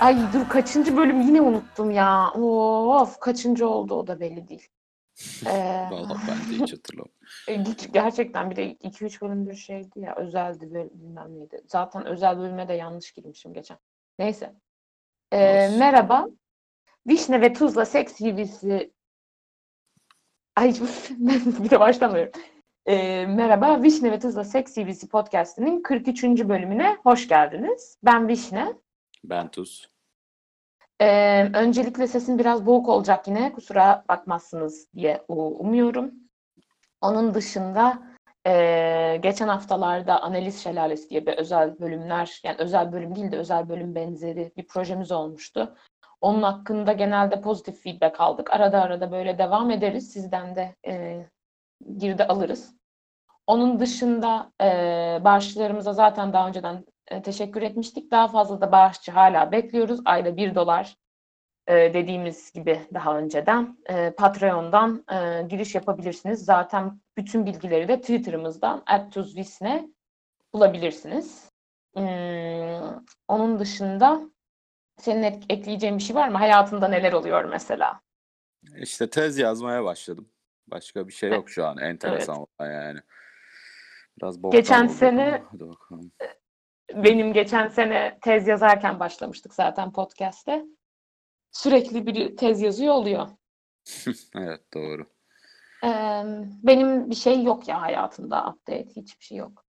Ay dur kaçıncı bölüm yine unuttum ya. Of kaçıncı oldu o da belli değil. Ee, Vallahi ben de hiç hatırlamıyorum. e, hiç- gerçekten bir de 2-3 bölümdür şeydi ya özeldi böyle bilmem neydi. Zaten özel bölüme de yanlış girmişim geçen. Neyse. Ee, merhaba. Vişne ve Tuzla Seks TV'si Ay bir de başlamıyorum. Ee, merhaba Vişne ve Tuzla Seks TV'si podcast'inin 43. bölümüne hoş geldiniz. Ben Vişne. Ben Tuz. Ee, öncelikle sesim biraz boğuk olacak yine. Kusura bakmazsınız diye umuyorum. Onun dışında ee, geçen haftalarda Analiz Şelalesi diye bir özel bölümler, yani özel bölüm değil de özel bölüm benzeri bir projemiz olmuştu. Onun hakkında genelde pozitif feedback aldık. Arada arada böyle devam ederiz. Sizden de ee, girdi alırız. Onun dışında ee, bağışçılarımıza zaten daha önceden e, teşekkür etmiştik. Daha fazla da bağışçı hala bekliyoruz. Ayda 1 dolar e, dediğimiz gibi daha önceden e, Patreon'dan e, giriş yapabilirsiniz. Zaten bütün bilgileri de Twitter'ımızdan @tuzvisne bulabilirsiniz. Hmm, onun dışında senin ek- ekleyeceğin bir şey var mı? Hayatında neler oluyor mesela? İşte tez yazmaya başladım. Başka bir şey yok şu an. Enteresan olan yani. Biraz boktan Geçen oldu. sene- Hadi bakalım. Benim geçen sene tez yazarken başlamıştık zaten podcast'te. Sürekli bir tez yazıyor oluyor. Evet doğru. Ee, benim bir şey yok ya hayatımda update hiçbir şey yok.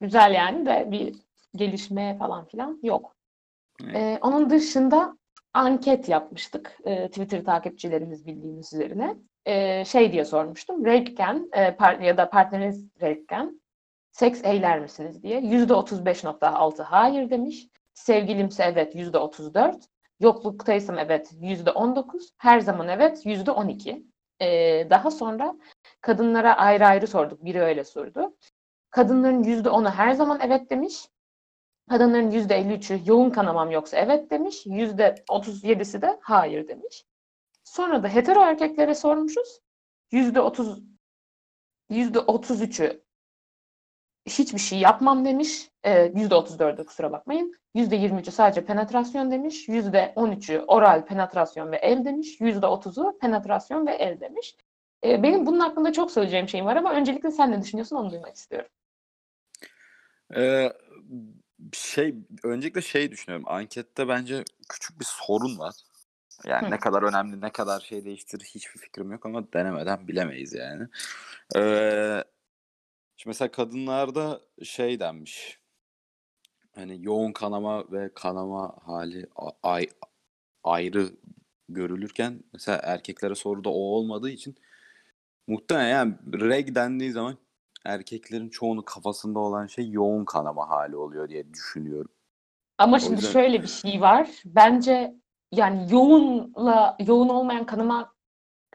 Güzel yani de bir gelişme falan filan yok. Evet. Ee, onun dışında anket yapmıştık e, Twitter takipçilerimiz bildiğimiz üzerine. Ee, şey diye sormuştum. Rape'ken e, par- ya da partneriniz rape'ken seks eyler misiniz diye. %35.6 hayır demiş. Sevgilimse evet %34. Yokluktayım evet %19. Her zaman evet %12. Ee, daha sonra kadınlara ayrı ayrı sorduk. Biri öyle sordu. Kadınların %10'u her zaman evet demiş. Kadınların %53'ü yoğun kanamam yoksa evet demiş. %37'si de hayır demiş. Sonra da hetero erkeklere sormuşuz. %30 %33'ü hiçbir şey yapmam demiş. Ee, %34'ü kusura bakmayın. %23'ü sadece penetrasyon demiş. %13'ü oral penetrasyon ve el demiş. %30'u penetrasyon ve el demiş. Ee, benim bunun hakkında çok söyleyeceğim şeyim var ama öncelikle sen ne düşünüyorsun onu duymak istiyorum. Ee, şey öncelikle şey düşünüyorum. Ankette bence küçük bir sorun var. Yani Hı. ne kadar önemli, ne kadar şey değiştirir hiçbir fikrim yok ama denemeden bilemeyiz yani. Ee, şimdi mesela kadınlarda şey denmiş. Hani yoğun kanama ve kanama hali ay, ayrı görülürken mesela erkeklere soruda o olmadığı için muhtemelen yani reg dendiği zaman erkeklerin çoğunun kafasında olan şey yoğun kanama hali oluyor diye düşünüyorum. Ama O şimdi yüzden- şöyle bir şey var. Bence yani yoğunla yoğun olmayan kanama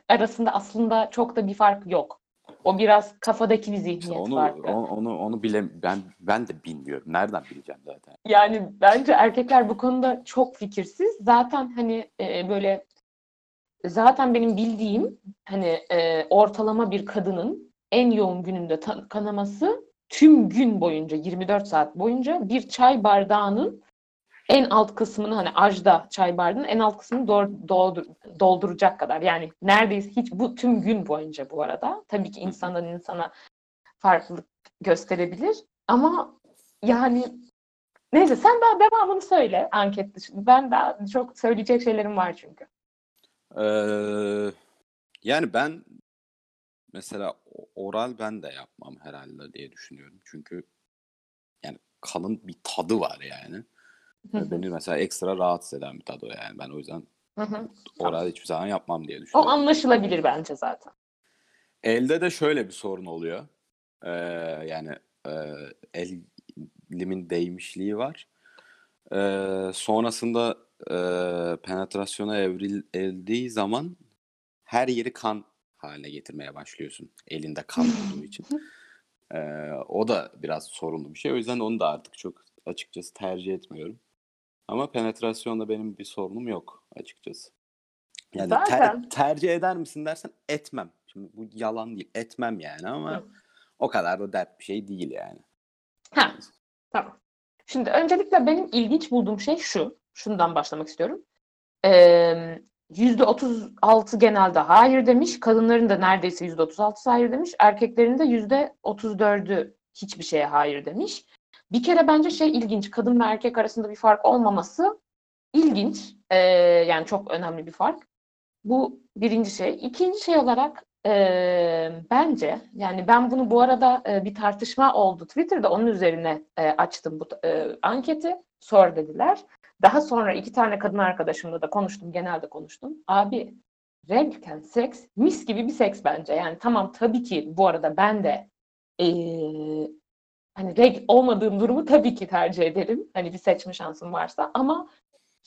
arasında aslında çok da bir fark yok. O biraz kafadaki bir zihniyet İşte onu, farkı. onu onu onu bile ben ben de bilmiyorum. Nereden bileceğim zaten? Yani bence erkekler bu konuda çok fikirsiz. Zaten hani e, böyle zaten benim bildiğim hani e, ortalama bir kadının en yoğun gününde kanaması tüm gün boyunca 24 saat boyunca bir çay bardağının en alt kısmını hani ajda çay bardağının en alt kısmını dor- doldur- dolduracak kadar. Yani neredeyse hiç bu tüm gün boyunca bu arada. Tabii ki insandan insana farklılık gösterebilir. Ama yani neyse sen daha devamını söyle anket dışında. Ben daha çok söyleyecek şeylerim var çünkü. Ee, yani ben mesela oral ben de yapmam herhalde diye düşünüyorum. Çünkü yani kalın bir tadı var yani. Ve beni mesela ekstra rahatsız eden bir tadı o yani. Ben o yüzden Hı hı. oral hiçbir zaman yapmam diye O düşünüyorum. anlaşılabilir bence zaten. Elde de şöyle bir sorun oluyor. Ee, yani e, elimin değmişliği var. Ee, sonrasında e, penetrasyona evrildiği zaman her yeri kan haline getirmeye başlıyorsun. Elinde kan olduğu için. Ee, o da biraz sorunlu bir şey. O yüzden onu da artık çok açıkçası tercih etmiyorum. Ama penetrasyonda benim bir sorunum yok açıkçası. Yani ter- tercih eder misin dersen etmem. Şimdi bu yalan değil. Etmem yani ama Hı. o kadar da dert bir şey değil yani. Ha, tamam. Şimdi öncelikle benim ilginç bulduğum şey şu. şundan başlamak istiyorum. Ee, %36 genelde hayır demiş. Kadınların da neredeyse %36'sı hayır demiş. Erkeklerin de %34'ü hiçbir şeye hayır demiş. Bir kere bence şey ilginç. Kadın ve erkek arasında bir fark olmaması ilginç. Ee, yani çok önemli bir fark. Bu birinci şey. İkinci şey olarak e, bence yani ben bunu bu arada e, bir tartışma oldu Twitter'da onun üzerine e, açtım bu e, anketi. Sor dediler. Daha sonra iki tane kadın arkadaşımla da konuştum. Genelde konuştum. Abi renkten seks mis gibi bir seks bence. Yani tamam tabii ki bu arada ben de e, hani reg olmadığım durumu tabii ki tercih ederim. Hani bir seçme şansım varsa ama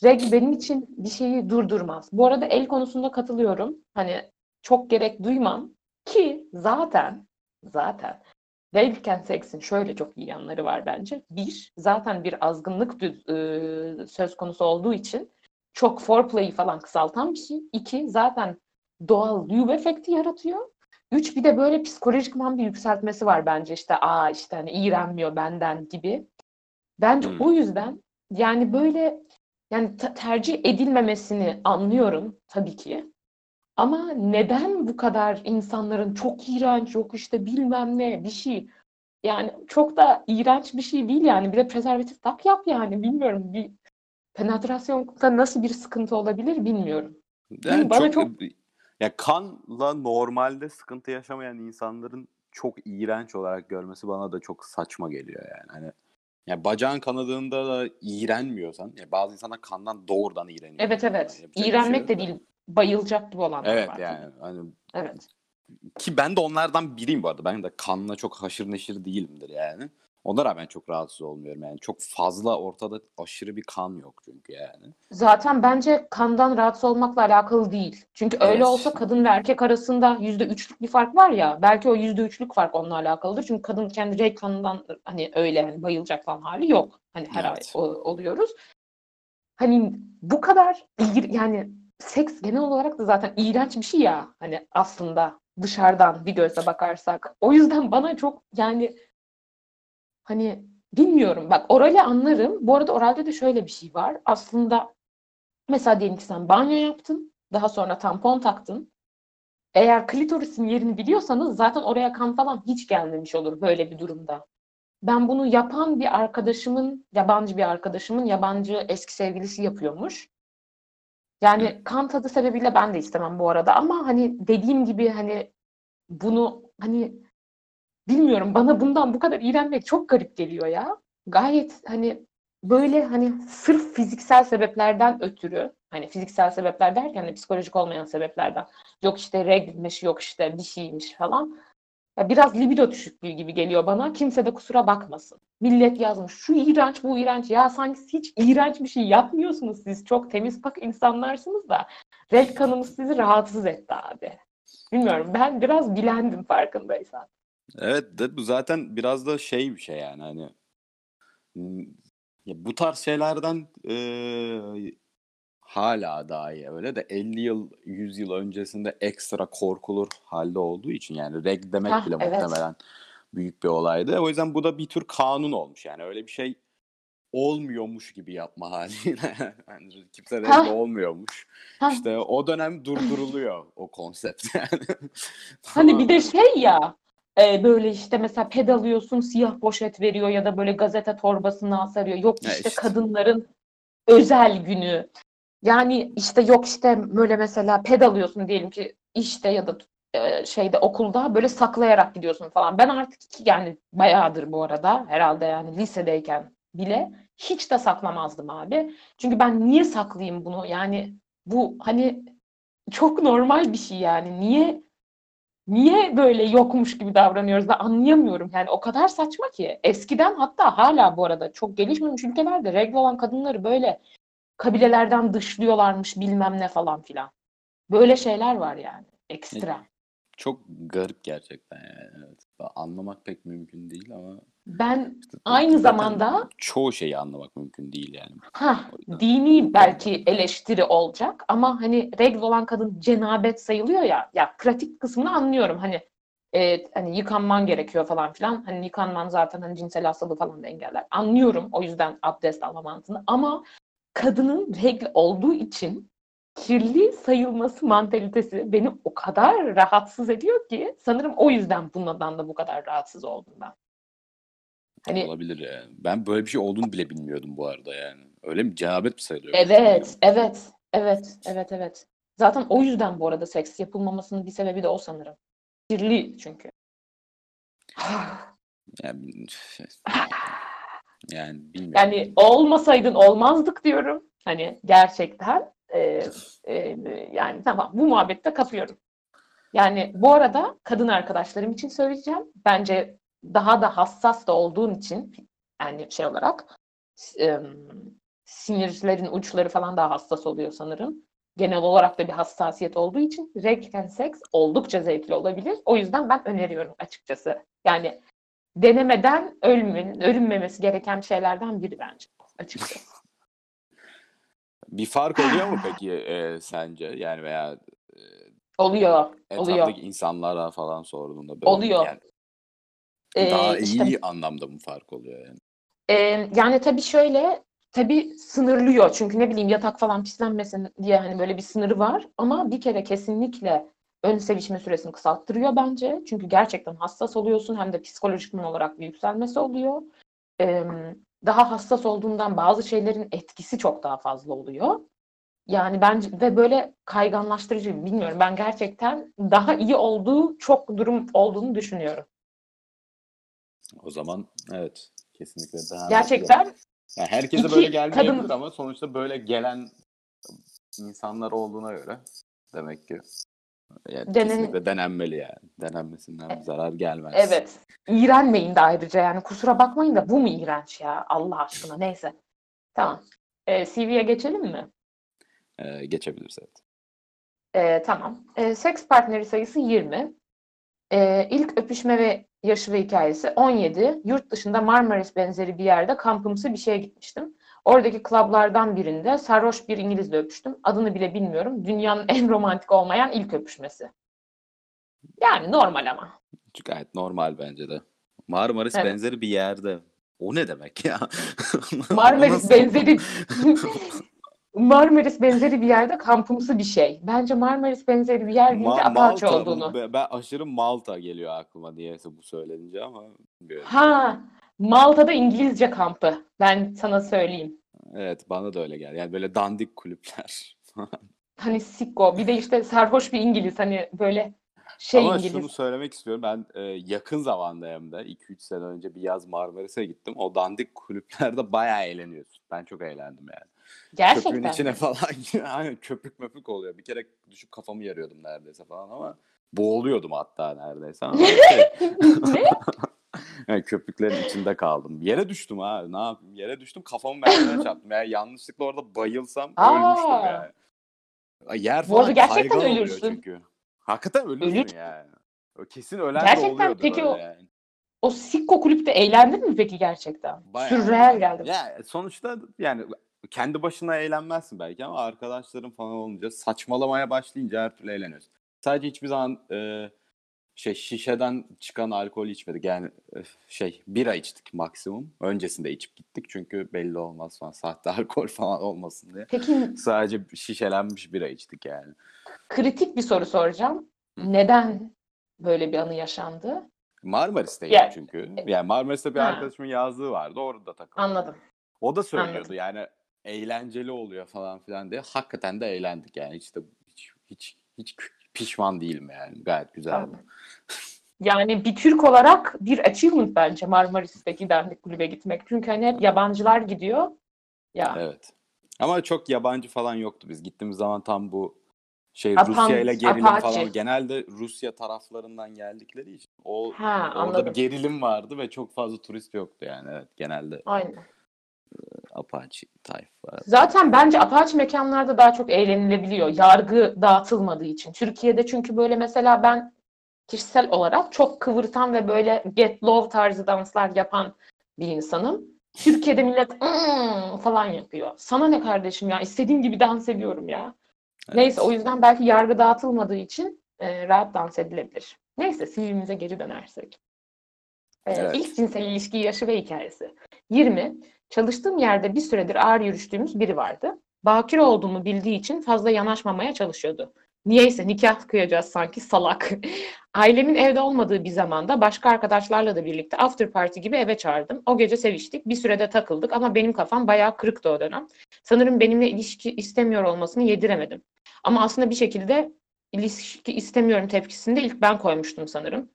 reg benim için bir şeyi durdurmaz. Bu arada el konusunda katılıyorum. Hani çok gerek duymam ki zaten zaten Değilken seksin şöyle çok iyi yanları var bence. Bir, zaten bir azgınlık düz, e, söz konusu olduğu için çok foreplay'i falan kısaltan bir şey. İki, zaten doğal lube efekti yaratıyor. Üç, bir de böyle psikolojikman bir yükseltmesi var bence işte aa işte hani iğrenmiyor benden gibi. Bence Hmm. o yüzden yani böyle yani te- tercih edilmemesini anlıyorum tabii ki. Ama neden bu kadar insanların çok iğrenç yok işte bilmem ne bir şey. Yani çok da iğrenç bir şey değil yani. Bir de prezervatif tak yap yani. Bilmiyorum bir penetrasyonda nasıl bir sıkıntı olabilir bilmiyorum. Yani bana çok, çok- ya kanla normalde sıkıntı yaşamayan insanların çok iğrenç olarak görmesi bana da çok saçma geliyor yani. Hani ya bacağın kanadığında da iğrenmiyorsan ya bazı insanlar kandan doğrudan iğreniyor. Evet evet. Bir şey İğrenmek de değil. Bayılacak gibi olanlar Evet var. yani hani Evet. ki ben de onlardan biriyim bu arada. Ben de kanla çok haşır neşir değilimdir yani. Ona rağmen çok rahatsız olmuyorum yani. Çok fazla ortada aşırı bir kan yok çünkü yani. Zaten bence kandan rahatsız olmakla alakalı değil. Çünkü öyle Evet. olsa kadın ve erkek arasında yüzde üçlük bir fark var ya. Belki o yüzde üçlük fark onunla alakalıdır. Çünkü kadın kendi renk kanından hani öyle hani bayılacak falan hali yok. Hani her Evet. ay oluyoruz. Hani bu kadar yani seks genel olarak da zaten iğrenç bir şey ya. Hani aslında dışarıdan bir gözle bakarsak. O yüzden bana çok yani hani bilmiyorum. Bak orali anlarım. Bu arada oralde de şöyle bir şey var. Aslında Mesela diyelim ki sen banyo yaptın, daha sonra tampon taktın. Eğer klitorisin yerini biliyorsanız zaten oraya kan falan hiç gelmemiş olur böyle bir durumda. Ben bunu yapan bir arkadaşımın, yabancı bir arkadaşımın yabancı eski sevgilisi yapıyormuş. Yani kan tadı sebebiyle ben de istemem bu arada ama hani dediğim gibi hani bunu hani bilmiyorum bana bundan bu kadar iğrenmek çok garip geliyor ya. Gayet hani böyle hani sırf fiziksel sebeplerden ötürü hani fiziksel sebepler derken de psikolojik olmayan sebeplerden yok işte reglmiş yok işte bir şeymiş falan. Ya biraz libido düşüklüğü gibi geliyor bana. Kimse de kusura bakmasın. Millet yazmış şu iğrenç bu iğrenç. Ya sanki hiç iğrenç bir şey yapmıyorsunuz siz. Çok temiz pak insanlarsınız da. Renk kanımız sizi rahatsız etti abi. Bilmiyorum ben biraz bilendim farkındaysan. Evet de bu zaten biraz da şey bir şey yani hani ya bu tarz şeylerden eee, hala dahi öyle de 50 yıl 100 yıl öncesinde ekstra korkulur halde olduğu için yani reg demek Hah, bile evet. muhtemelen büyük bir olaydı. O yüzden bu da bir tür kanun olmuş yani öyle bir şey olmuyormuş gibi yapma haliyle. Yani kimse Hah. olmuyormuş. Hah. İşte o dönem durduruluyor o konsept yani. Hani bir de şey ya e, böyle işte mesela ped alıyorsun siyah poşet veriyor ya da böyle gazete torbasına sarıyor. Yok işte işte. kadınların özel günü. Yani işte yok işte böyle mesela ped alıyorsun diyelim ki işte ya da e, şeyde okulda böyle saklayarak gidiyorsun falan. Ben artık yani bayağıdır bu arada herhalde yani lisedeyken bile hiç de saklamazdım abi. Çünkü ben niye saklayayım bunu? Yani bu hani çok normal bir şey yani. Niye Niye böyle yokmuş gibi davranıyoruz ben anlayamıyorum. Yani o kadar saçma ki. Eskiden hatta hala bu arada çok gelişmemiş ülkelerde regl olan kadınları böyle kabilelerden dışlıyorlarmış bilmem ne falan filan. Böyle şeyler var yani. Ekstra. Çok garip gerçekten yani. Evet. Anlamak pek mümkün değil ama Ben aynı zaten zamanda çoğu şeyi anlamak mümkün değil yani. ha dini belki eleştiri olacak ama hani regl olan kadın cenabet sayılıyor ya. Ya pratik kısmını anlıyorum. Hani e, hani yıkanman gerekiyor falan filan. Hani yıkanman zaten hani cinsel hastalığı falan da engeller. Anlıyorum o yüzden abdest alma mantığını ama kadının regl olduğu için kirli sayılması mantalitesi beni o kadar rahatsız ediyor ki sanırım o yüzden bundan da bu kadar rahatsız oldum ben. Hani Olabilir yani. Ben böyle bir şey olduğunu bile bilmiyordum bu arada yani. Öyle mi? Cenabet mi sayılıyor? evet, evet, evet, evet, evet. Zaten o yüzden bu arada seks yapılmamasının bir sebebi de o sanırım. Kirli çünkü. Yani, yani bilmiyorum. Yani olmasaydın olmazdık diyorum. Hani gerçekten e, e, yani tamam bu muhabbette kapıyorum. Yani bu arada kadın arkadaşlarım için söyleyeceğim. Bence daha da hassas da olduğun için yani şey olarak e, sinirlerin uçları falan daha hassas oluyor sanırım. Genel olarak da bir hassasiyet olduğu için regl seks oldukça zevkli olabilir. O yüzden ben öneriyorum açıkçası. Yani denemeden ölmün, ölünmemesi gereken şeylerden biri bence açıkçası. Bir fark oluyor mu peki e, sence? Yani veya e, Oluyor, oluyor. insanlara falan sorduğunda böyle Oluyor. yani Ee, daha işte- iyi anlamda mı fark oluyor yani? Ee, yani tabii şöyle, tabii sınırlıyor. Çünkü ne bileyim yatak falan pislenmesin diye hani böyle bir sınırı var. Ama bir kere kesinlikle ön sevişme süresini kısalttırıyor bence. Çünkü gerçekten hassas oluyorsun hem de psikolojik olarak bir yükselmesi oluyor. Ee, daha hassas olduğundan bazı şeylerin etkisi çok daha fazla oluyor. Yani bence ve böyle kayganlaştırıcı bilmiyorum. Ben gerçekten daha iyi olduğu çok durum olduğunu düşünüyorum. O zaman evet kesinlikle daha Gerçekten Yani herkese böyle gelmeyebilir kadın- ama sonuçta böyle gelen insanlar olduğuna göre demek ki yani Denen- kesinlikle denenmeli yani. Denenmesinden bir zarar gelmez. Evet. İğrenmeyin de ayrıca yani kusura bakmayın da bu mu iğrenç ya Allah aşkına neyse. Tamam. Ee, CV'ye geçelim mi? Ee, geçebiliriz evet. Ee, tamam. Ee, seks partneri sayısı 20. Ee, ilk öpüşme ve yaşı ve hikayesi 17. Yurt dışında Marmaris benzeri bir yerde kampımsı bir şeye gitmiştim. Oradaki klablardan birinde sarhoş bir İngilizle öpüştüm. Adını bile bilmiyorum. Dünyanın en romantik olmayan ilk öpüşmesi. Yani normal ama. Gayet normal bence de. Marmaris Evet. benzeri bir yerde. O ne demek ya? Marmaris benzeri Marmaris benzeri bir yerde kampımsı bir şey. Bence Marmaris benzeri bir yer deyince Ma- Apache Malta, olduğunu. ben, ben aşırı Malta geliyor aklıma niyeyse bu söylenince ama. Ha, Malta'da İngilizce kampı. Ben sana söyleyeyim. Evet bana da öyle geldi. Yani böyle dandik kulüpler. Hani sikko. Bir de işte sarhoş bir İngiliz. Hani böyle şey Ama İngiliz. şunu söylemek istiyorum. Ben e, yakın zamanda hem de 2-3 sene önce bir yaz Marmaris'e gittim. O dandik kulüplerde bayağı eğleniyorsun. Ben çok eğlendim yani. Köpüğün Gerçekten. içine falan aynen köpük möpük oluyor. Bir kere düşüp kafamı yarıyordum neredeyse falan ama boğuluyordum hatta neredeyse. Ama şey, yani köpüklerin içinde kaldım. Yere düştüm ha. Ne yapayım? Yere düştüm kafamı merdivene çarptım. Yani yanlışlıkla orada bayılsam Aa. ölmüştüm yani. Yer Bu arada falan gerçekten ölürsün. çünkü. Hakikaten ölürsün Ölür. yani. Kesin ölen de Gerçekten oluyordur peki o- yani. O sikko kulüpte eğlendin mi peki gerçekten? Bayağı. Sürreel geldi. Ya sonuçta yani kendi başına eğlenmezsin belki ama arkadaşların falan olunca saçmalamaya başlayınca her türlü eğleniyorsun. Sadece hiçbir zaman e, şey şişeden çıkan alkol içmedik. Yani e, şey bira içtik maksimum. Öncesinde içip gittik çünkü belli olmaz falan sahte alkol falan olmasın diye. Peki Sadece şişelenmiş bira içtik yani. kritik bir soru soracağım. Hı. Neden böyle bir anı yaşandı? Marmaris'teydim Ya- çünkü. Yani Marmaris'te bir Ha. arkadaşımın yazlığı vardı. Orada takıldım. Anladım. O da söylüyordu Anladım. yani eğlenceli oluyor falan filan diye. Hakikaten de eğlendik yani. Hiç de hiç hiç, hiç pişman değilim yani. Gayet güzeldi. Yani bir Türk olarak bir achievement bence Marmaris'teki dernek kulübe gitmek. Çünkü hani hep yabancılar gidiyor. Ya Evet. Ama çok yabancı falan yoktu. Biz gittiğimiz zaman tam bu şey Apan- Rusya ile gerilim Apache. falan. Genelde Rusya taraflarından geldikleri için o ha orada anladım. bir gerilim vardı ve çok fazla turist yoktu yani. Evet, genelde Aynen. Apache tayfa. Zaten bence Apache mekanlarda daha çok eğlenilebiliyor. Yargı dağıtılmadığı için. Türkiye'de çünkü böyle mesela ben kişisel olarak çok kıvırtan ve böyle get low tarzı danslar yapan bir insanım. Türkiye'de millet "Mm" falan yapıyor. Sana ne kardeşim ya? İstediğim gibi dans ediyorum ya. Neyse o yüzden belki yargı dağıtılmadığı için e, rahat dans edilebilir. Neyse CV'mize geri dönersek. Ee, Evet. İlk cinsel ilişki yaşı ve hikayesi. 20. Çalıştığım yerde bir süredir ağır yürüştüğümüz biri vardı. Bakire olduğumu bildiği için fazla yanaşmamaya çalışıyordu. Niyeyse nikah kıyacağız sanki salak. Ailemin evde olmadığı bir zamanda başka arkadaşlarla da birlikte after party gibi eve çağırdım. O gece seviştik. Bir sürede takıldık ama benim kafam bayağı kırıktı o dönem. Sanırım benimle ilişki istemiyor olmasını yediremedim. Ama aslında bir şekilde ilişki istemiyorum tepkisini de ilk ben koymuştum sanırım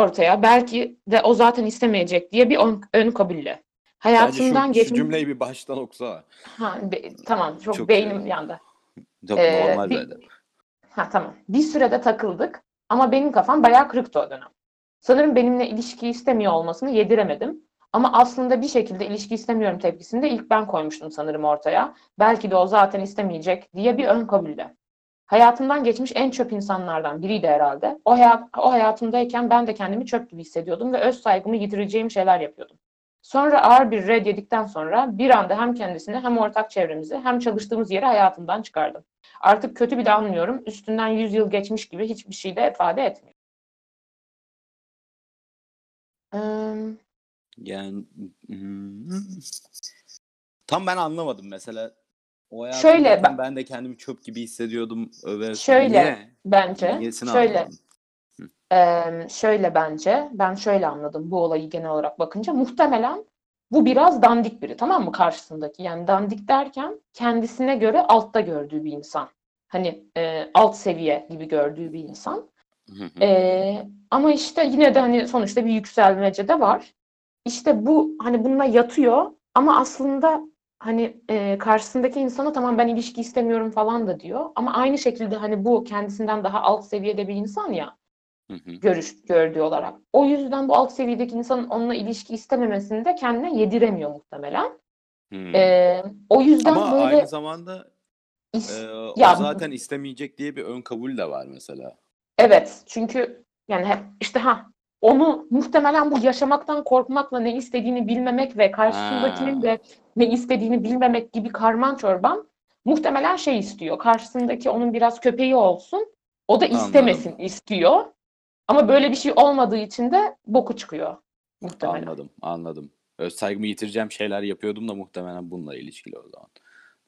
ortaya. Belki de o zaten istemeyecek diye bir ön, ön kabulle. Bence Hayatımdan şu, şu geçmiş... cümleyi bir baştan okusana. Ha, be- tamam çok, Çok beynim şey- yandı. Çok Ee, normal bir- zaten. Ha tamam. Bir sürede takıldık ama benim kafam bayağı kırıktı o dönem. Sanırım benimle ilişki istemiyor olmasını yediremedim. Ama aslında bir şekilde ilişki istemiyorum tepkisini de ilk ben koymuştum sanırım ortaya. Belki de o zaten istemeyecek diye bir ön kabulle. Hayatımdan geçmiş en çöp insanlardan biriydi herhalde. O, hayat, o hayatımdayken ben de kendimi çöp gibi hissediyordum ve öz saygımı yitireceğim şeyler yapıyordum. Sonra ağır bir red yedikten sonra bir anda hem kendisini hem ortak çevremizi hem çalıştığımız yeri hayatımdan çıkardım. Artık kötü bile anlıyorum. Üstünden 100 yıl geçmiş gibi hiçbir şey de ifade etmiyor. Yani hmm, tam ben anlamadım mesela. O Şöyle ben- ben de kendimi çöp gibi hissediyordum. Ve Şöyle, Niye? bence Niyesini şöyle anlamadım. Eee, şöyle bence, ben şöyle anladım bu olayı genel olarak bakınca. Muhtemelen bu biraz dandik biri tamam mı karşısındaki? Yani dandik derken kendisine göre altta gördüğü bir insan. Hani eee, alt seviye gibi gördüğü bir insan. Eee, ama işte yine de hani sonuçta bir yükselmece de var. İşte bu hani bununla yatıyor ama aslında hani eee, karşısındaki insana tamam ben ilişki istemiyorum falan da diyor. Ama aynı şekilde hani bu kendisinden daha alt seviyede bir insan ya Hı hı. görüş gördüğü olarak. O yüzden bu alt seviyedeki insanın onunla ilişki istememesini de kendine yediremiyor muhtemelen. Hmm. Ee, o yüzden Ama böyle aynı zamanda is- e, o Ya- zaten istemeyecek diye bir ön kabul de var mesela. evet çünkü yani işte ha onu muhtemelen bu yaşamaktan korkmakla ne istediğini bilmemek ve karşısındakinin Ha. de ne istediğini bilmemek gibi karman çorban muhtemelen şey istiyor. Karşısındaki onun biraz köpeği olsun. O da Anladım. istemesin istiyor. Ama böyle bir şey olmadığı için de boku çıkıyor muhtemelen. Anladım, anladım. Öz saygımı yitireceğim şeyler yapıyordum da muhtemelen bununla ilişkili o zaman.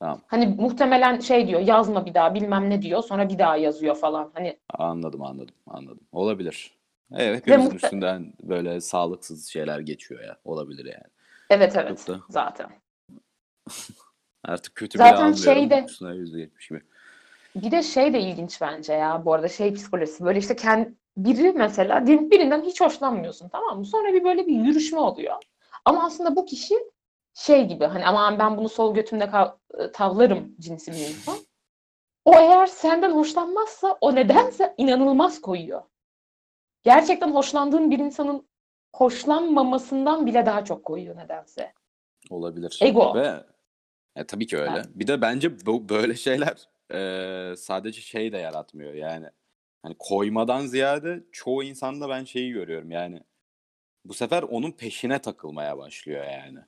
Tamam, Hani muhtemelen şey diyor yazma bir daha bilmem ne diyor sonra bir daha yazıyor falan. Hani anladım, anladım, anladım. Olabilir. Evet, hepimizin muhte- üstünden böyle sağlıksız şeyler geçiyor ya. Olabilir yani. evet evet Çok da- zaten. Artık kötü Zaten bile almıyorum. şeyde- yetmiş gibi. Bir de şey de ilginç bence ya bu arada şey psikolojisi böyle işte kendi, biri mesela bir- birinden hiç hoşlanmıyorsun tamam mı? Sonra bir böyle bir yürüşme oluyor. Ama aslında bu kişi şey gibi hani aman ben bunu sol götümde tavlarım cinsi bir insan. O eğer senden hoşlanmazsa o nedense inanılmaz koyuyor. Gerçekten hoşlandığın bir insanın hoşlanmamasından bile daha çok koyuyor nedense. Olabilir. Ego. Ve e, tabii ki öyle. Evet. Bir de bence bu böyle şeyler e, sadece şey de yaratmıyor yani. Hani koymadan ziyade çoğu insanda ben şeyi görüyorum yani. Bu sefer onun peşine takılmaya başlıyor yani.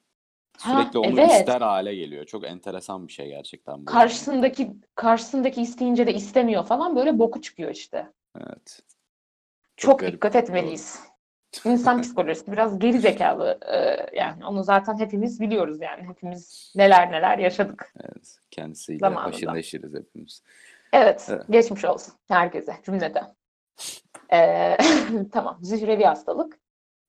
Ha, Sürekli onu evet. ister hale geliyor. Çok enteresan bir şey gerçekten bu. Karşısındaki karşısındaki isteyince de istemiyor falan böyle boku çıkıyor işte. Evet. Çok, garip. dikkat etmeliyiz. İnsan psikolojisi biraz geri zekalı e, yani onu zaten hepimiz biliyoruz yani hepimiz neler neler yaşadık. Evet. Kendisiyle Zamanında. haşır neşiriz hepimiz. Evet, Evet. geçmiş olsun herkese cümleten. E, tamam, zührevi hastalık.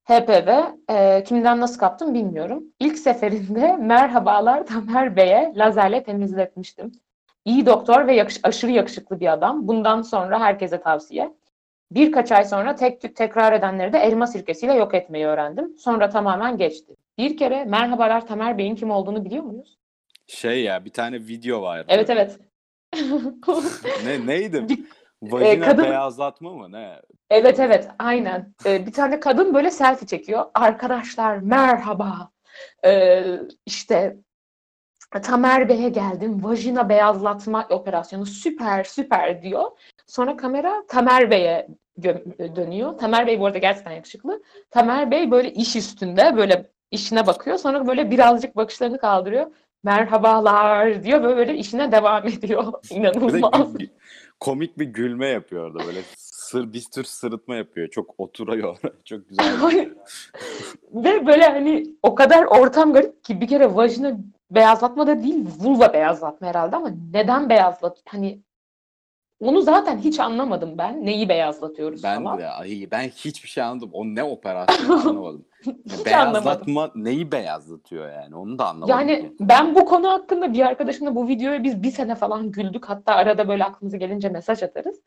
HPV, e, kimden nasıl kaptım bilmiyorum. İlk seferinde merhabalar Tamer Bey'e lazerle temizletmiştim. İyi doktor ve yakış- aşırı yakışıklı bir adam. Bundan sonra herkese tavsiye. Birkaç ay sonra tek tük tekrar edenleri de elma sirkesiyle yok etmeyi öğrendim. Sonra tamamen geçti. Bir kere merhabalar Tamer Bey'in kim olduğunu biliyor muyuz? Şey ya bir tane video var. Evet evet. Ne neydi? Vajina kadın- beyazlatma mı ne? Evet evet aynen. Ee, bir tane kadın böyle selfie çekiyor. Arkadaşlar merhaba. Ee, işte Tamer Bey'e geldim. Vajina beyazlatma operasyonu süper süper diyor. Sonra kamera Tamer Bey'e dönüyor. Tamer Bey bu arada gerçekten yakışıklı. Tamer Bey böyle iş üstünde böyle işine bakıyor. Sonra böyle birazcık bakışlarını kaldırıyor. merhabalar diyor böyle, böyle işine devam ediyor. İnanılmaz. komik bir gülme yapıyor orada böyle sır bir tür sırıtma yapıyor. Çok oturuyor. Çok güzel. Ve böyle hani o kadar ortam garip ki bir kere vajina beyazlatma da değil, vulva beyazlatma herhalde ama neden beyazlat? Hani onu zaten hiç anlamadım ben. Neyi beyazlatıyoruz Ben falan. de ay, ben hiçbir şey anlamadım. O ne operasyon anlamadım. Hiç beyazlatma neyi beyazlatıyor yani? Onu da anlamadım Yani ki. ben bu konu hakkında bir arkadaşımla bu videoya biz bir sene falan güldük. Hatta arada böyle aklımıza gelince mesaj atarız.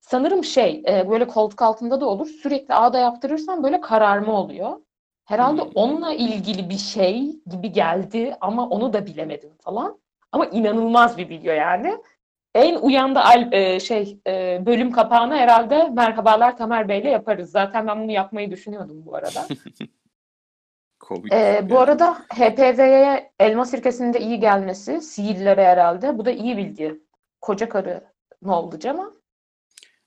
Sanırım şey e, böyle koltuk altında da olur. Sürekli ağda yaptırırsan böyle kararma oluyor. Herhalde Hmm. onunla ilgili bir şey gibi geldi ama onu da bilemedim falan. Ama inanılmaz bir video yani. En uyanda al, e, şey e, bölüm kapağını herhalde merhabalar Tamer Bey'le yaparız. Zaten ben bunu yapmayı düşünüyordum bu arada. Komik. Ee, bu arada HPV'ye elma sirkesinin de iyi gelmesi, sihirlere herhalde. Bu da iyi bilgi. Koca karı ne oldu ama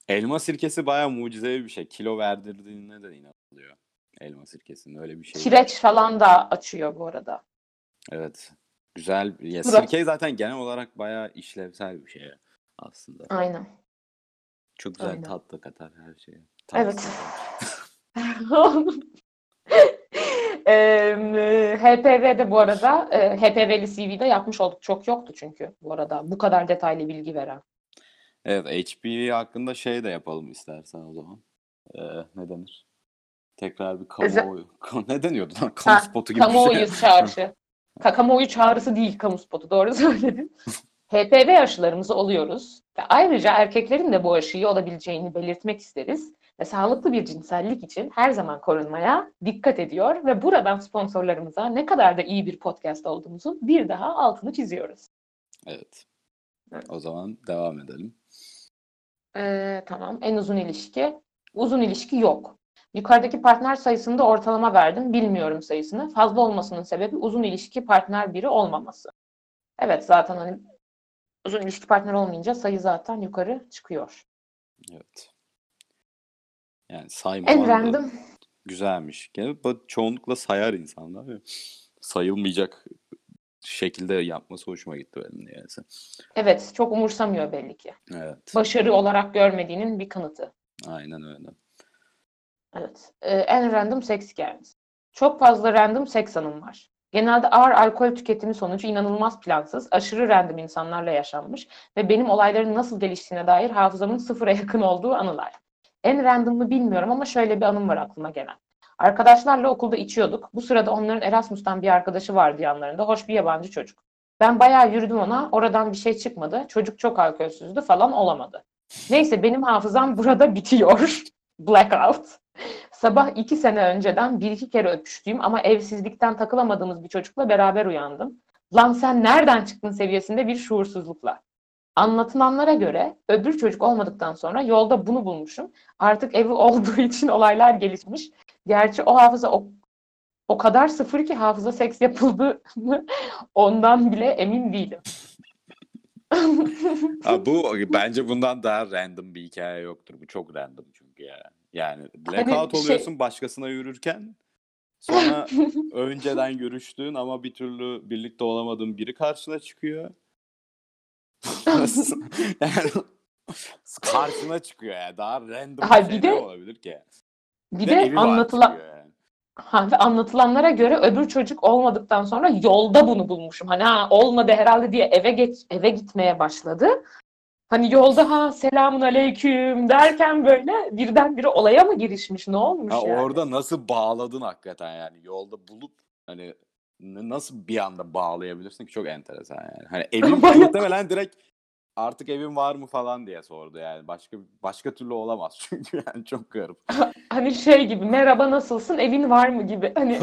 Elma sirkesi bayağı mucizevi bir şey. Kilo verdirdiğine de inanılıyor. Elma sirkesinin öyle bir şey. kireç falan da açıyor bu arada. Evet. Güzel. Ya, Murat- sirke zaten genel olarak bayağı işlevsel bir şey aslında. Aynen. Çok güzel Aynen. tat da katar her şeye. Evet. Tavsiye ederim. Ee, HPV'de bu arada e, HPV'li CV'de yapmış olduk. Çok yoktu çünkü bu arada. Bu kadar detaylı bilgi veren. Evet, HPV hakkında şey de yapalım istersen o zaman. Ee, ne denir? Tekrar bir kamuoyu. ne deniyordu lan? Kamu Ha, spotu gibi bir Kamuoyu şey. çağrısı. Ka- Kamuoyu çağrısı değil kamu spotu. Doğru söyledin. HPV aşılarımızı oluyoruz. Ve ayrıca erkeklerin de bu aşıyı olabileceğini belirtmek isteriz. Ve sağlıklı bir cinsellik için her zaman korunmaya dikkat ediyor. Ve buradan sponsorlarımıza ne kadar da iyi bir podcast olduğumuzun bir daha altını çiziyoruz. Evet. Evet. O zaman devam edelim. Ee, tamam. En uzun ilişki. Uzun ilişki yok. Yukarıdaki partner sayısında ortalama verdim. Bilmiyorum sayısını. Fazla olmasının sebebi uzun ilişki partner biri olmaması. Evet zaten hani uzun ilişki partner olmayınca sayı zaten yukarı çıkıyor. Evet. Yani saymaman En random güzelmiş. Gene bu çoğunlukla sayar insanlar. Sayılmayacak şekilde yapması hoşuma gitti benim niyeyse. evet çok umursamıyor belli ki. Evet. Başarı olarak görmediğinin bir kanıtı. Aynen öyle. Evet. Ee, en random seks hikayemiz. Çok fazla random seks anım var. Genelde ağır alkol tüketimi sonucu inanılmaz plansız, aşırı random insanlarla yaşanmış ve benim olayların nasıl geliştiğine dair hafızamın sıfıra yakın olduğu anılar. En random'ı bilmiyorum ama şöyle bir anım var aklıma gelen. Arkadaşlarla okulda içiyorduk. Bu sırada onların Erasmus'tan bir arkadaşı vardı yanlarında. Hoş bir yabancı çocuk. Ben bayağı yürüdüm ona. Oradan bir şey çıkmadı. Çocuk çok alkolsüzdü falan olamadı. Neyse benim hafızam burada bitiyor. Blackout. Sabah iki sene önceden bir iki kere öpüştüğüm ama evsizlikten takılamadığımız bir çocukla beraber uyandım. Lan sen nereden çıktın seviyesinde bir şuursuzlukla. Anlatılanlara göre öbür çocuk olmadıktan sonra yolda bunu bulmuşum. Artık evi olduğu için olaylar gelişmiş. Gerçi o hafıza o, o kadar sıfır ki hafıza seks yapıldı ondan bile emin değilim. Ha, bu bence bundan daha random bir hikaye yoktur. Bu çok random çünkü ya. Yani blackout şey- oluyorsun başkasına yürürken sonra önceden görüştüğün ama bir türlü birlikte olamadığın biri karşına çıkıyor. yani karşına çıkıyor yani. Daha random Ha, bir şey de- olabilir ki? Bir de var anlatılan yani. Ha, ve anlatılanlara göre öbür çocuk olmadıktan sonra yolda bunu bulmuşum. Hani ha olmadı herhalde diye eve geç eve gitmeye başladı. Hani yolda ha selamun aleyküm derken böyle birdenbire olaya mı girişmiş? Ne olmuş Ha, yani? orada nasıl bağladın hakikaten yani yolda bulup hani nasıl bir anda bağlayabilirsin ki çok enteresan yani. Hani evin Bayağı- muhtemelen direkt artık evin var mı falan diye sordu yani. Başka başka türlü olamaz çünkü yani çok garip. Hani şey gibi merhaba nasılsın evin var mı gibi. Hani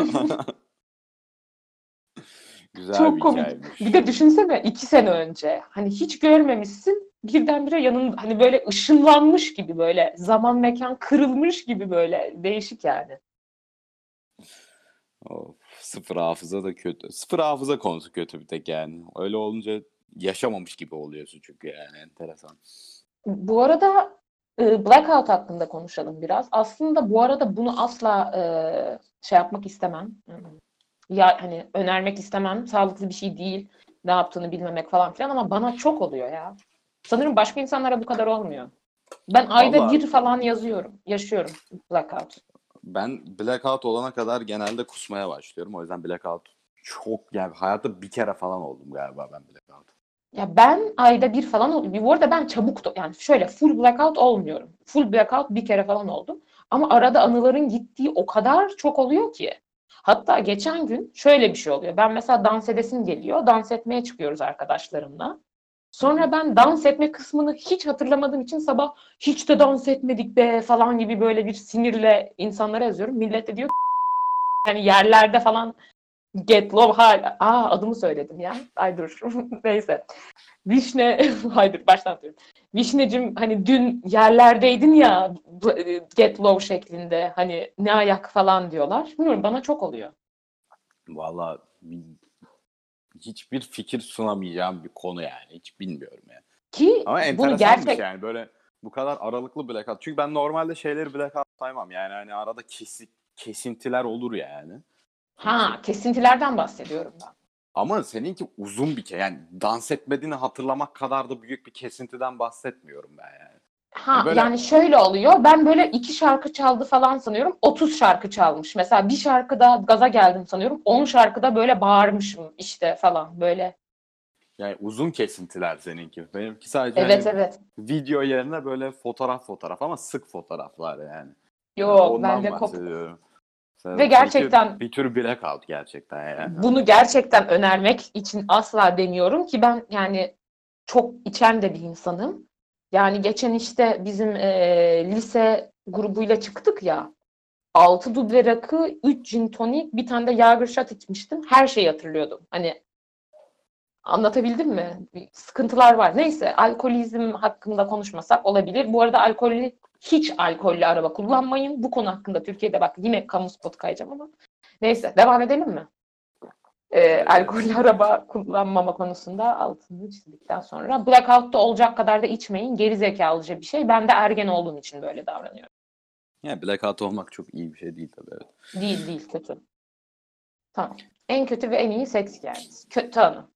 Güzel Çok bir komik. hikayeymiş. bir de düşünsene iki sene önce hani hiç görmemişsin birdenbire yanın hani böyle ışınlanmış gibi böyle zaman mekan kırılmış gibi böyle değişik yani. Of, sıfır hafıza da kötü. Sıfır hafıza konusu kötü bir tek yani. Öyle olunca yaşamamış gibi oluyorsun çünkü yani enteresan. Bu arada e, Blackout hakkında konuşalım biraz. Aslında bu arada bunu asla e, şey yapmak istemem. Ya hani önermek istemem. Sağlıklı bir şey değil. Ne yaptığını bilmemek falan filan ama bana çok oluyor ya. Sanırım başka insanlara bu kadar olmuyor. Ben ayda Vallahi- bir falan yazıyorum. Yaşıyorum blackout. Ben blackout olana kadar genelde kusmaya başlıyorum. O yüzden blackout çok yani hayatta bir kere falan oldum galiba ben blackout. Ya ben ayda bir falan oluyor. Bu arada ben çabuk da yani şöyle full blackout olmuyorum. Full blackout bir kere falan oldum. Ama arada anıların gittiği o kadar çok oluyor ki. Hatta geçen gün şöyle bir şey oluyor. Ben mesela dans edesim geliyor. Dans etmeye çıkıyoruz arkadaşlarımla. Sonra ben dans etme kısmını hiç hatırlamadığım için sabah hiç de dans etmedik be falan gibi böyle bir sinirle insanlara yazıyorum. Millet de diyor yani yerlerde falan Get Low hala. Aa adımı söyledim ya. Ay dur. Neyse. Vişne, hayır baştan diyorum. Vişnecim hani dün yerlerdeydin ya Get Low şeklinde hani ne ayak falan diyorlar. Bilmiyorum bana çok oluyor. Valla bir- hiçbir fikir sunamayacağım bir konu yani. Hiç bilmiyorum yani. Ki Ama bunu gerçek yani böyle bu kadar aralıklı blackout. Çünkü ben normalde şeyleri blackout saymam. Yani hani arada kesi, kesintiler olur yani. ha kesintilerden bahsediyorum ben. Ama seninki uzun bir ke yani dans etmediğini hatırlamak kadar da büyük bir kesintiden bahsetmiyorum ben yani. Ha Böyle- yani şöyle oluyor. Ben böyle iki şarkı çaldı falan sanıyorum. 30 şarkı çalmış. Mesela bir şarkıda gaza geldim sanıyorum. 10 şarkıda böyle bağırmışım işte falan böyle. Yani uzun kesintiler seninki. Benimki sadece Evet hani evet. video yerine böyle fotoğraf fotoğraf ama sık fotoğraflar yani. Yok Ondan bende kop. Sen- Ve gerçekten- bir tür, tür blackout gerçekten yani. Bunu gerçekten önermek için asla demiyorum ki ben yani çok içen de bir insanım. Yani geçen işte bizim e, lise grubuyla çıktık ya. 6 duble rakı, 3 gin tonik, bir tane de Jager shot içmiştim. Her şeyi hatırlıyordum. Hani anlatabildim mi? Bir Sıkıntılar var. Neyse alkolizm hakkında konuşmasak olabilir. Bu arada alkollü hiç alkollü araba kullanmayın. Bu konu hakkında Türkiye'de bak yine kamu spot kayacağım ama. Neyse devam edelim mi? Ee, alkollü araba kullanmama konusunda altını çizdikten sonra blackout'ta olacak kadar da içmeyin. Geri zekalıca bir şey. Ben de ergen olduğum için böyle davranıyorum. Yani blackout olmak çok iyi bir şey değil tabii. Evet. Değil değil kötü. Tamam. En kötü ve en iyi seks hikayesi. Kötü anı.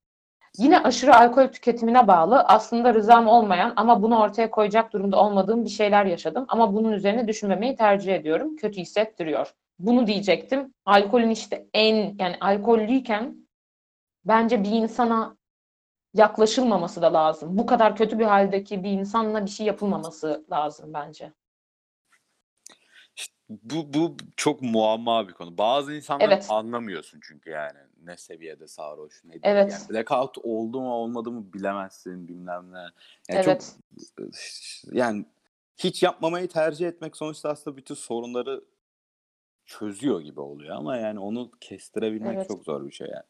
Yine aşırı alkol tüketimine bağlı, aslında rızam olmayan ama bunu ortaya koyacak durumda olmadığım bir şeyler yaşadım. Ama bunun üzerine düşünmemeyi tercih ediyorum. Kötü hissettiriyor. Bunu diyecektim. Alkolün işte en, yani alkollüyken bence bir insana yaklaşılmaması da lazım. Bu kadar kötü bir haldeki bir insanla bir şey yapılmaması lazım bence. İşte bu, bu çok muamma bir konu. Bazı insanları Evet. anlamıyorsun çünkü yani ne seviyede sarhoş ne değil. Evet. Yani blackout oldu mu olmadı mı bilemezsin bilmem ne. Yani Evet. çok yani hiç yapmamayı tercih etmek sonuçta aslında bütün sorunları çözüyor gibi oluyor ama yani onu kestirebilmek Evet. çok zor bir şey yani.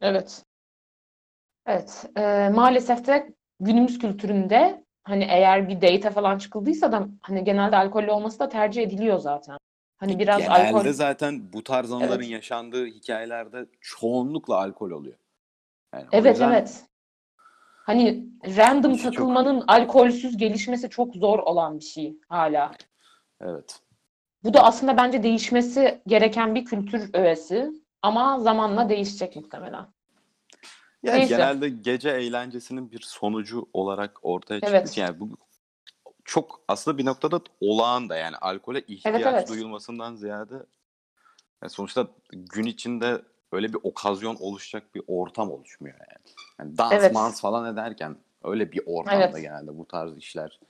Evet. Evet. Ee, maalesef de günümüz kültüründe hani eğer bir date falan çıkıldıysa da hani genelde alkollü olması da tercih ediliyor zaten. Hani biraz Genelde alkol zaten bu tarz anların Evet. yaşandığı hikayelerde çoğunlukla alkol oluyor. Yani Evet yüzden evet. Hani random İşi çok- takılmanın alkolsüz gelişmesi çok zor olan bir şey hala. Evet. Bu da aslında bence değişmesi gereken bir kültür öğesi ama zamanla değişecek muhtemelen. Yani Neyse. genelde gece eğlencesinin bir sonucu olarak ortaya çıktığı Evet. yani bu çok aslında bir noktada olağan da yani alkole ihtiyaç evet. duyulmasından ziyade yani sonuçta gün içinde öyle bir okazyon oluşacak bir ortam oluşmuyor yani. Yani dans Evet. mans falan ederken öyle bir ortamda Evet. genelde bu tarz işler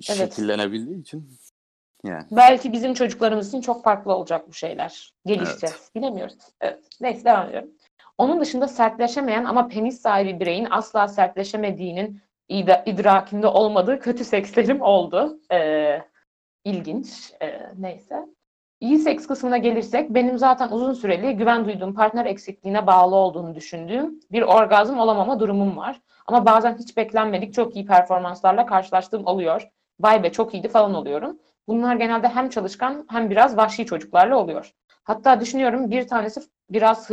şekillenebildiği için yani Belki bizim çocuklarımız için çok farklı olacak bu şeyler. Gelişeceğiz. Bilemiyoruz. Evet. Neyse devam ediyorum. Onun dışında sertleşemeyen ama penis sahibi bireyin asla sertleşemediğinin idrakinde olmadığı kötü sekslerim oldu. Ee, ilginç. Ee, neyse. İyi seks kısmına gelirsek benim zaten uzun süreli güven duyduğum partner eksikliğine bağlı olduğunu düşündüğüm bir orgazm olamama durumum var. Ama bazen hiç beklenmedik çok iyi performanslarla karşılaştığım oluyor. Vay be çok iyiydi falan oluyorum. Bunlar genelde hem çalışkan hem biraz vahşi çocuklarla oluyor. Hatta düşünüyorum bir tanesi biraz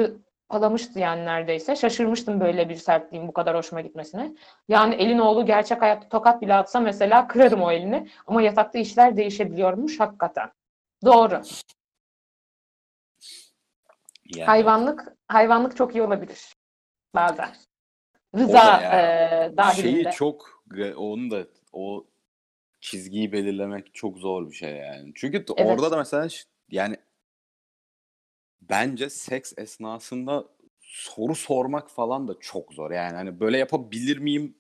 hırpalamıştı yani neredeyse. Şaşırmıştım böyle bir sertliğin bu kadar hoşuma gitmesine. Yani elin oğlu gerçek hayatta tokat bile atsa mesela kırarım o elini. Ama yatakta işler değişebiliyormuş hakikaten. Doğru. Yani Hayvanlık hayvanlık çok iyi olabilir bazen. Rıza da e, dahilinde. şeyi çok onu da o çizgiyi belirlemek çok zor bir şey yani. Çünkü Evet. orada da mesela yani bence seks esnasında soru sormak falan da çok zor. Yani hani böyle yapabilir miyim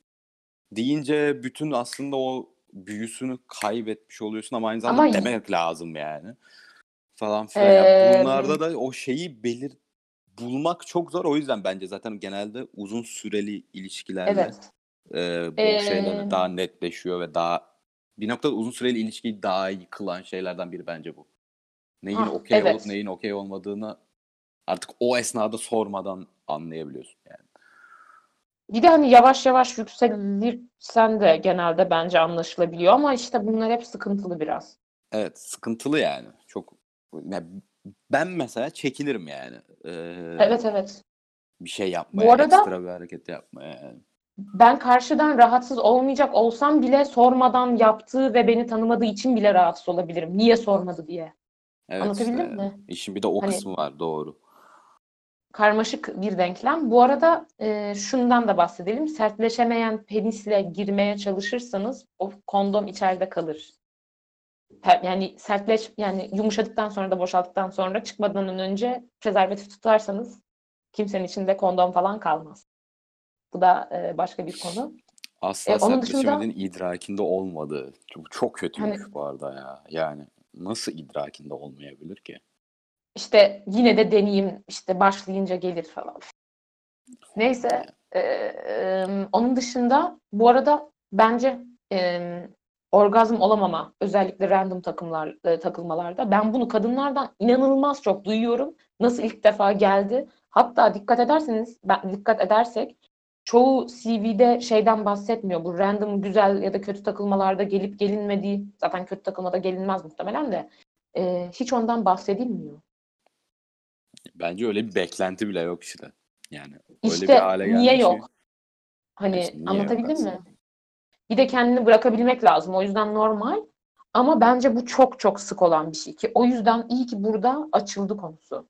deyince bütün aslında o büyüsünü kaybetmiş oluyorsun ama aynı zamanda Ama demek lazım yani. Falan filan. Ya e, bunlarda da o şeyi belir bulmak çok zor. O yüzden bence zaten genelde uzun süreli ilişkilerle evet. e, bu E, şeyler daha netleşiyor ve daha bir noktada uzun süreli ilişkiyi daha iyi kılan şeylerden biri bence bu. Neyin ah, okey olup evet. neyin okey olmadığını artık o esnada sormadan anlayabiliyorsun yani. Bir de hani yavaş yavaş yükselirsen de genelde bence anlaşılabiliyor ama işte bunlar hep sıkıntılı biraz. Evet, sıkıntılı yani. Çok ya ben mesela çekinirim yani. e, Evet evet. bir şey Bu yapmaya, arada ekstra bir hareket yapmaya yani. ben karşıdan rahatsız olmayacak olsam bile sormadan yaptığı ve beni tanımadığı için bile rahatsız olabilirim. Niye sormadı diye. Evet Anlatabildim işte mi? işin bir de o Hani kısmı var doğru. karmaşık bir denklem. Bu arada e, şundan da bahsedelim. Sertleşemeyen penisle girmeye çalışırsanız o kondom içeride kalır. Per- Yani sertleş yani yumuşadıktan sonra da boşalttıktan sonra çıkmadan önce prezervatif tutarsanız kimsenin içinde kondom falan kalmaz. Bu da e, başka bir konu. Asla E, onun dışında sertleşemenin idrakinde olmadığı. Çok, çok hani kötüymüş bu arada ya. Yani nasıl idrakinde olmayabilir ki? işte yine de deneyeyim işte başlayınca gelir falan. Neyse e, e, onun dışında bu arada bence e, orgazm olamama özellikle random takımlar e, takılmalarda ben bunu kadınlardan inanılmaz çok duyuyorum. Nasıl ilk defa geldi? Hatta dikkat ederseniz ben dikkat edersek çoğu CV'de şeyden bahsetmiyor. Bu random güzel ya da kötü takılmalarda gelip gelinmediği zaten kötü takılmada gelinmez muhtemelen de e, hiç ondan bahsedilmiyor. Bence öyle bir beklenti bile yok işte. Yani öyle bir hale niye gelmiş ki. yok? Ya Hani işte niye anlatabildim mi? Bir de kendini bırakabilmek lazım. O yüzden normal. Ama bence bu çok çok sık olan bir şey ki. O yüzden iyi ki burada açıldı konusu.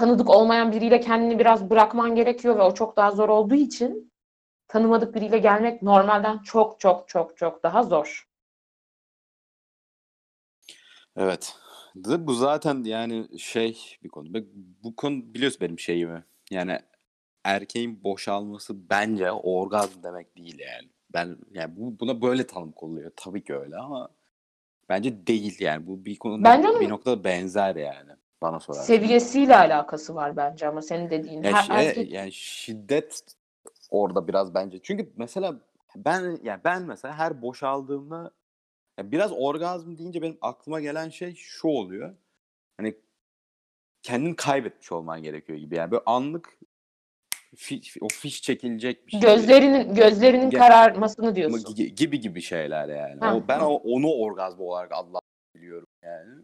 Tanıdık olmayan biriyle kendini biraz bırakman gerekiyor ve o çok daha zor olduğu için tanımadık biriyle gelmek normalden çok çok çok çok daha zor. Evet. Bu zaten yani şey bir konu. Bu konu biliyorsun benim şeyimi. Yani erkeğin boşalması bence orgazm demek değil yani. Ben yani bu, buna böyle tanım konuluyor. Tabii ki öyle ama bence değil yani. Bu bir konuda Bence bir onun noktada benzer yani bana sorarsan. seviyesiyle alakası var bence ama senin dediğin Ya her erkek yani şiddet orada biraz bence. Çünkü mesela ben yani ben mesela her boşaldığımda ya biraz orgazm deyince benim aklıma gelen şey şu oluyor. Hani kendini kaybetmiş olman gerekiyor gibi. Yani böyle anlık fi- o fiş çekilecekmiş gibi. gözlerinin gözlerinin Ge- kararmasını diyorsun. gi- gibi gibi şeyler yani. Ha, O ben o onu orgazm olarak adlandırıyorum yani.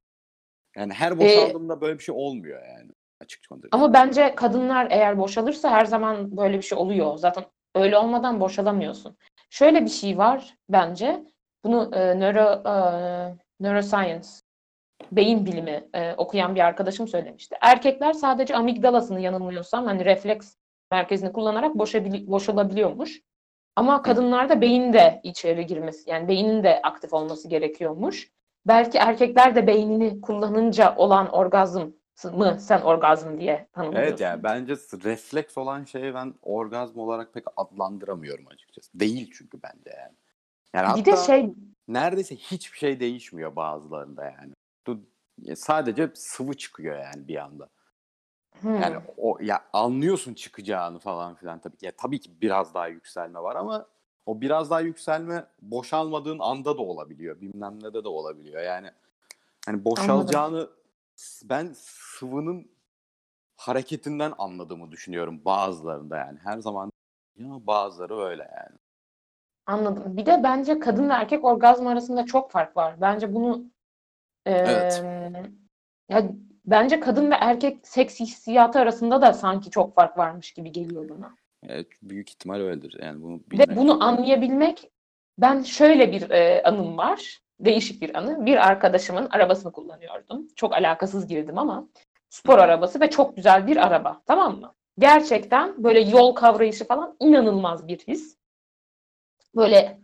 Yani her Ee, boşaldığımda böyle bir şey olmuyor yani. Açık konuşayım. Ama bence kadınlar eğer boşalırsa her zaman böyle bir şey oluyor. Zaten öyle olmadan boşalamıyorsun. Şöyle bir şey var bence. Bunu e, nöro, e, neuroscience, beyin bilimi e, okuyan bir arkadaşım söylemişti. Erkekler sadece amigdalasını yanılmıyorsam hani refleks merkezini kullanarak boşabili- boşalabiliyormuş. Ama kadınlarda beyin de içeri girmesi yani beynin de aktif olması gerekiyormuş. Belki erkekler de beynini kullanınca olan orgazm mı sen orgazm diye Evet tanımlıyorsun. yani bence refleks olan şeyi ben orgazm olarak pek adlandıramıyorum açıkçası. Değil çünkü bence yani. Yani Bir de şey neredeyse hiçbir şey değişmiyor bazılarında yani. Sadece sıvı çıkıyor yani bir anda. Yani hmm, o ya anlıyorsun çıkacağını falan filan tabii. Ya tabii ki biraz daha yükselme var ama o biraz daha yükselme boşalmadığın anda da olabiliyor. Bilmem ne de de olabiliyor. Yani hani anladım. boşalacağını s- ben sıvının hareketinden anladığımı düşünüyorum bazılarında yani. Her zaman ama bazıları öyle yani. Anladım. Bir de bence kadın ve erkek orgazm arasında çok fark var. Bence bunu Evet. eee, ya bence kadın ve erkek seks hissiyatı arasında da sanki çok fark varmış gibi geliyor bana. Evet, büyük ihtimal öyledir. Yani bunu Ve bilmek bunu anlayabilmek ben şöyle bir e, anım var. Değişik bir anı. Bir arkadaşımın arabasını kullanıyordum. Çok alakasız girdim ama spor arabası ve çok güzel bir araba. Tamam mı? Gerçekten böyle yol kavrayışı falan inanılmaz bir his. Böyle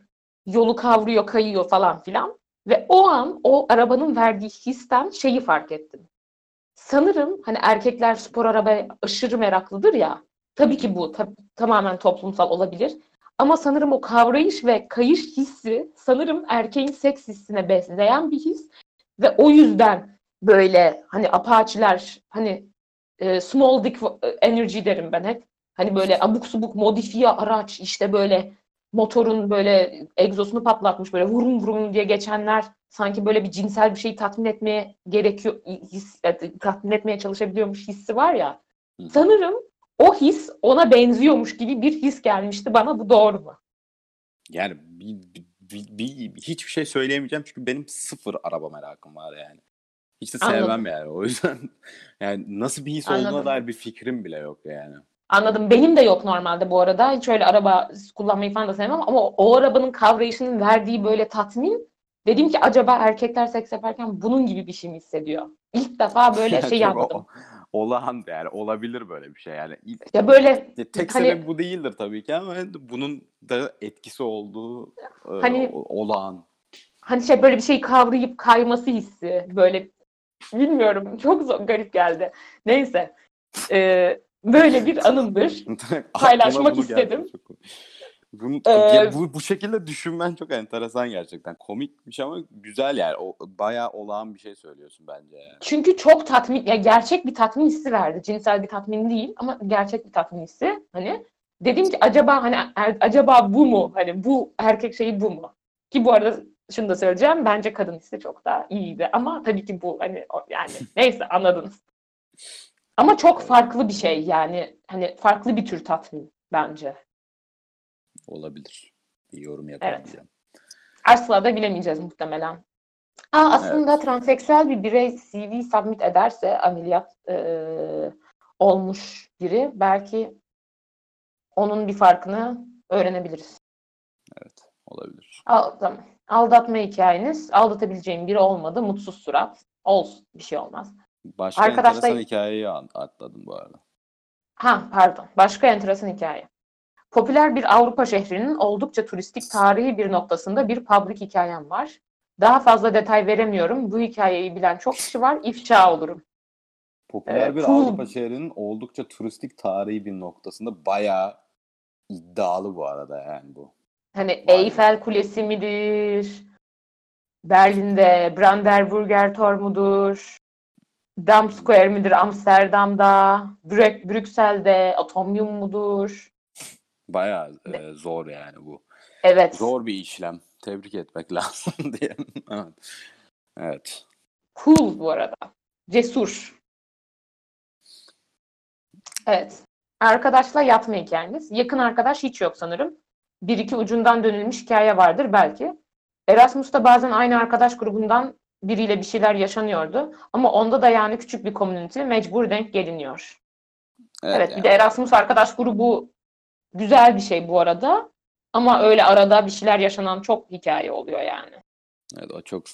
yolu kavruyor, kayıyor falan filan. Ve o an o arabanın verdiği histen şeyi fark ettim. Sanırım hani erkekler spor arabaya aşırı meraklıdır ya. Tabii ki bu tab- tamamen toplumsal olabilir. Ama sanırım o kavrayış ve kayış hissi sanırım erkeğin seks hissine besleyen bir his. Ve o yüzden böyle hani apaçiler hani e, small dick energy derim ben hep. Hani böyle abuk subuk modifiye araç işte böyle motorun böyle egzosunu patlatmış böyle vurum vurum diye geçenler sanki böyle bir cinsel bir şeyi tatmin etmeye gerekiyor his, e, tatmin etmeye çalışabiliyormuş hissi var ya. Sanırım o his ona benziyormuş gibi bir his gelmişti bana. Bu doğru mu? Yani bir, bir- bir- hiçbir şey söyleyemeyeceğim çünkü benim sıfır araba merakım var yani. Hiç de sevmem Anladım. yani. O yüzden yani nasıl bir his olduğuna Anladım. dair bir fikrim bile yok yani. Anladım. Benim de yok normalde bu arada. Hiç öyle araba kullanmayı falan da sevmem ama o, arabanın kavrayışının verdiği böyle tatmin dedim ki acaba erkekler seks yaparken bunun gibi bir şey mi hissediyor? İlk defa böyle şey Çok o-. olağan yani olabilir böyle bir şey yani. Ya böyle Ya tek Hani- sebebi bu değildir tabii ki ama bunun da etkisi olduğu e, Hani- o- olağan. hani şey böyle bir şey kavrayıp kayması hissi böyle bilmiyorum çok zor, garip geldi. Neyse. Ee, böyle bir anımdır. Paylaşmak bunu geldi. Bunu, Ee, ya bu, bu şekilde düşünmen çok enteresan gerçekten. Komikmiş ama güzel yani. O, bayağı olağan bir şey söylüyorsun bence yani. Çünkü çok tatmin, ya gerçek bir tatmin hissi verdi. Cinsel bir tatmin değil ama gerçek bir tatmin hissi. Hani dedim ki acaba hani er- acaba bu mu? Hani bu erkek şeyi bu mu? Ki bu arada şunu da söyleyeceğim. Bence kadın hissi çok daha iyiydi. Ama tabii ki bu hani yani neyse anladınız. Ama çok farklı bir şey yani. Hani farklı bir tür tatmin bence. Olabilir. Bir yorum yapamayacağım. Asla da bilemeyeceğiz muhtemelen. Aa, aslında transseksüel bir birey CV submit ederse ameliyat eee, olmuş biri belki onun bir farkını öğrenebiliriz. Evet. Olabilir. Al, tamam. Aldatma hikayeniz aldatabileceğim biri olmadı. Mutsuz surat. Olsun. Bir şey olmaz. Başka Arkadaşlar- enteresan hikayeyi atladım bu arada. Ha pardon. Başka enteresan hikaye. Popüler bir Avrupa şehrinin oldukça turistik tarihi bir noktasında bir public hikayem var. Daha fazla detay veremiyorum. Bu hikayeyi bilen çok kişi var. İfşa olurum. Popüler Ee, bir cool. Avrupa şehrinin oldukça turistik tarihi bir noktasında bayağı iddialı bu arada yani bu. Hani be. Eyfel Kulesi midir? Berlin'de Brandenburger Tor mudur? Dam Square midir Amsterdam'da? Brük Brüksel'de Atomium mudur? Bayağı e, zor yani bu. Evet. Zor bir işlem. Tebrik etmek lazım diye. evet. Evet. Cool bu arada. Cesur. Evet. Arkadaşla yatma hikayeniz. Yakın arkadaş hiç yok sanırım. Bir iki ucundan dönülmüş hikaye vardır belki. Erasmus'ta bazen aynı arkadaş grubundan biriyle bir şeyler yaşanıyordu. Ama onda da yani küçük bir community mecbur denk geliniyor. Evet, bir yani de Erasmus arkadaş grubu güzel bir şey bu arada. Ama öyle arada bir şeyler yaşanan çok hikaye oluyor yani. Evet, o çok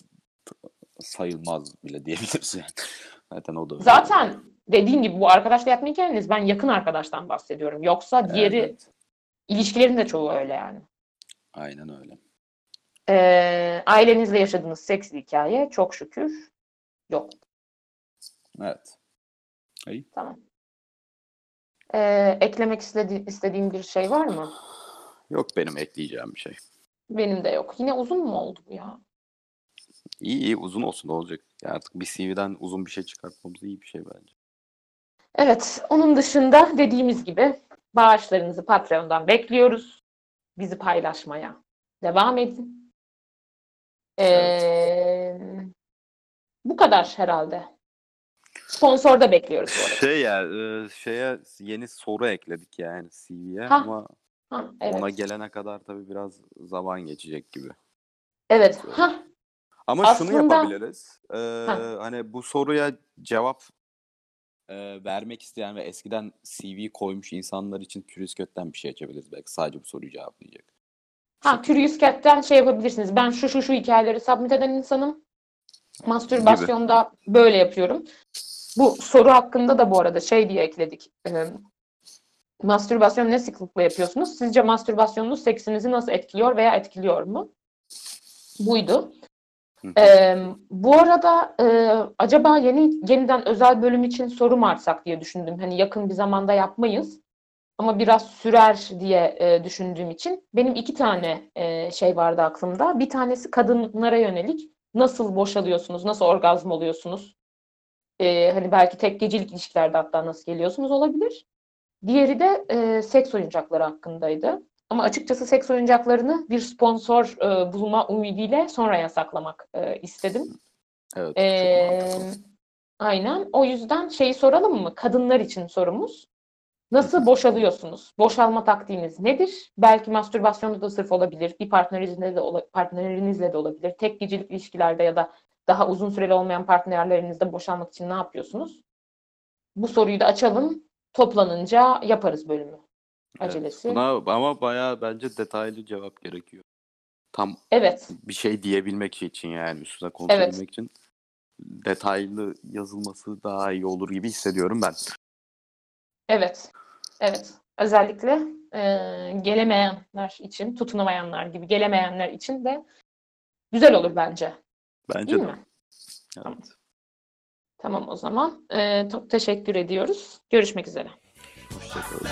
sayılmaz bile diyebiliriz yani. Zaten o da öyle. Zaten dediğim gibi bu arkadaşla yatma hikayeniz ben yakın arkadaştan bahsediyorum. Yoksa diğeri evet. ilişkilerin de çoğu öyle yani. Aynen öyle. Ee, ailenizle yaşadığınız seks hikaye çok şükür yok. Evet. Tamam. Ee, eklemek istedi istediğin bir şey var mı? Yok benim ekleyeceğim bir şey. Benim de yok. Yine uzun mu oldu bu ya? İyi iyi uzun olsun olacak. Ya artık bir CV'den uzun bir şey çıkartmamız iyi bir şey bence. Evet, onun dışında dediğimiz gibi bağışlarınızı Patreon'dan bekliyoruz. Bizi paylaşmaya devam edin. Ee, bu kadar herhalde. Sponsor da bekliyoruz bu arada. Şey ya e, şeye yeni soru ekledik yani CV'ye Ha, ama Ha, evet. ona gelene kadar tabii biraz zaman geçecek gibi. Evet. Ha, Ama şunu Aslında- yapabiliriz. Ee, Ha. hani bu soruya cevap e, vermek isteyen ve eskiden CV koymuş insanlar için Curious Cat'ten bir şey açabiliriz belki. Sadece bu soruyu cevaplayacak. ha Curious Cat'ten şey yapabilirsiniz. Ben şu şu şu hikayeleri submit eden insanım. Mastürbasyonda böyle yapıyorum. Bu soru hakkında da bu arada şey diye ekledik. Ee, mastürbasyon ne sıklıkla yapıyorsunuz? Sizce mastürbasyonunuz seksinizi nasıl etkiliyor veya etkiliyor mu? Buydu. Ee, bu arada e, acaba yeni yeniden özel bölüm için soru mu açsak diye düşündüm. Hani yakın bir zamanda yapmayız. Ama biraz sürer diye e, düşündüğüm için benim iki tane e, şey vardı aklımda. Bir tanesi kadınlara yönelik. Nasıl boşalıyorsunuz? Nasıl orgazm oluyorsunuz? E, hani belki tek gecelik ilişkilerde hatta nasıl geliyorsunuz olabilir. Diğeri de e, seks oyuncakları hakkındaydı. Ama açıkçası seks oyuncaklarını bir sponsor e, bulma ümidiyle sonra yasaklamak e, istedim. Evet, mantıklı. aynen. O yüzden şeyi soralım mı? Kadınlar için sorumuz. Nasıl boşalıyorsunuz? Boşalma taktiğiniz nedir? Belki mastürbasyonda da sırf olabilir. Bir partnerinizle de partnerinizle de olabilir. Tek gecelik ilişkilerde ya da daha uzun süreli olmayan partnerlerinizle boşalmak için ne yapıyorsunuz? Bu soruyu da açalım. Toplanınca yaparız bölümü. Evet, Acelesi. Buna ama bayağı bence detaylı cevap gerekiyor. Tam Evet. bir şey diyebilmek için yani üstüne konuşabilmek Evet. için detaylı yazılması daha iyi olur gibi hissediyorum ben. Evet. Evet. Özellikle e, gelemeyenler için, tutunamayanlar gibi gelemeyenler için de güzel olur bence. Bence Değil de. mi? Tamam. Evet. Tamam o zaman. E, çok teşekkür ediyoruz. Görüşmek üzere. Hoşçakalın.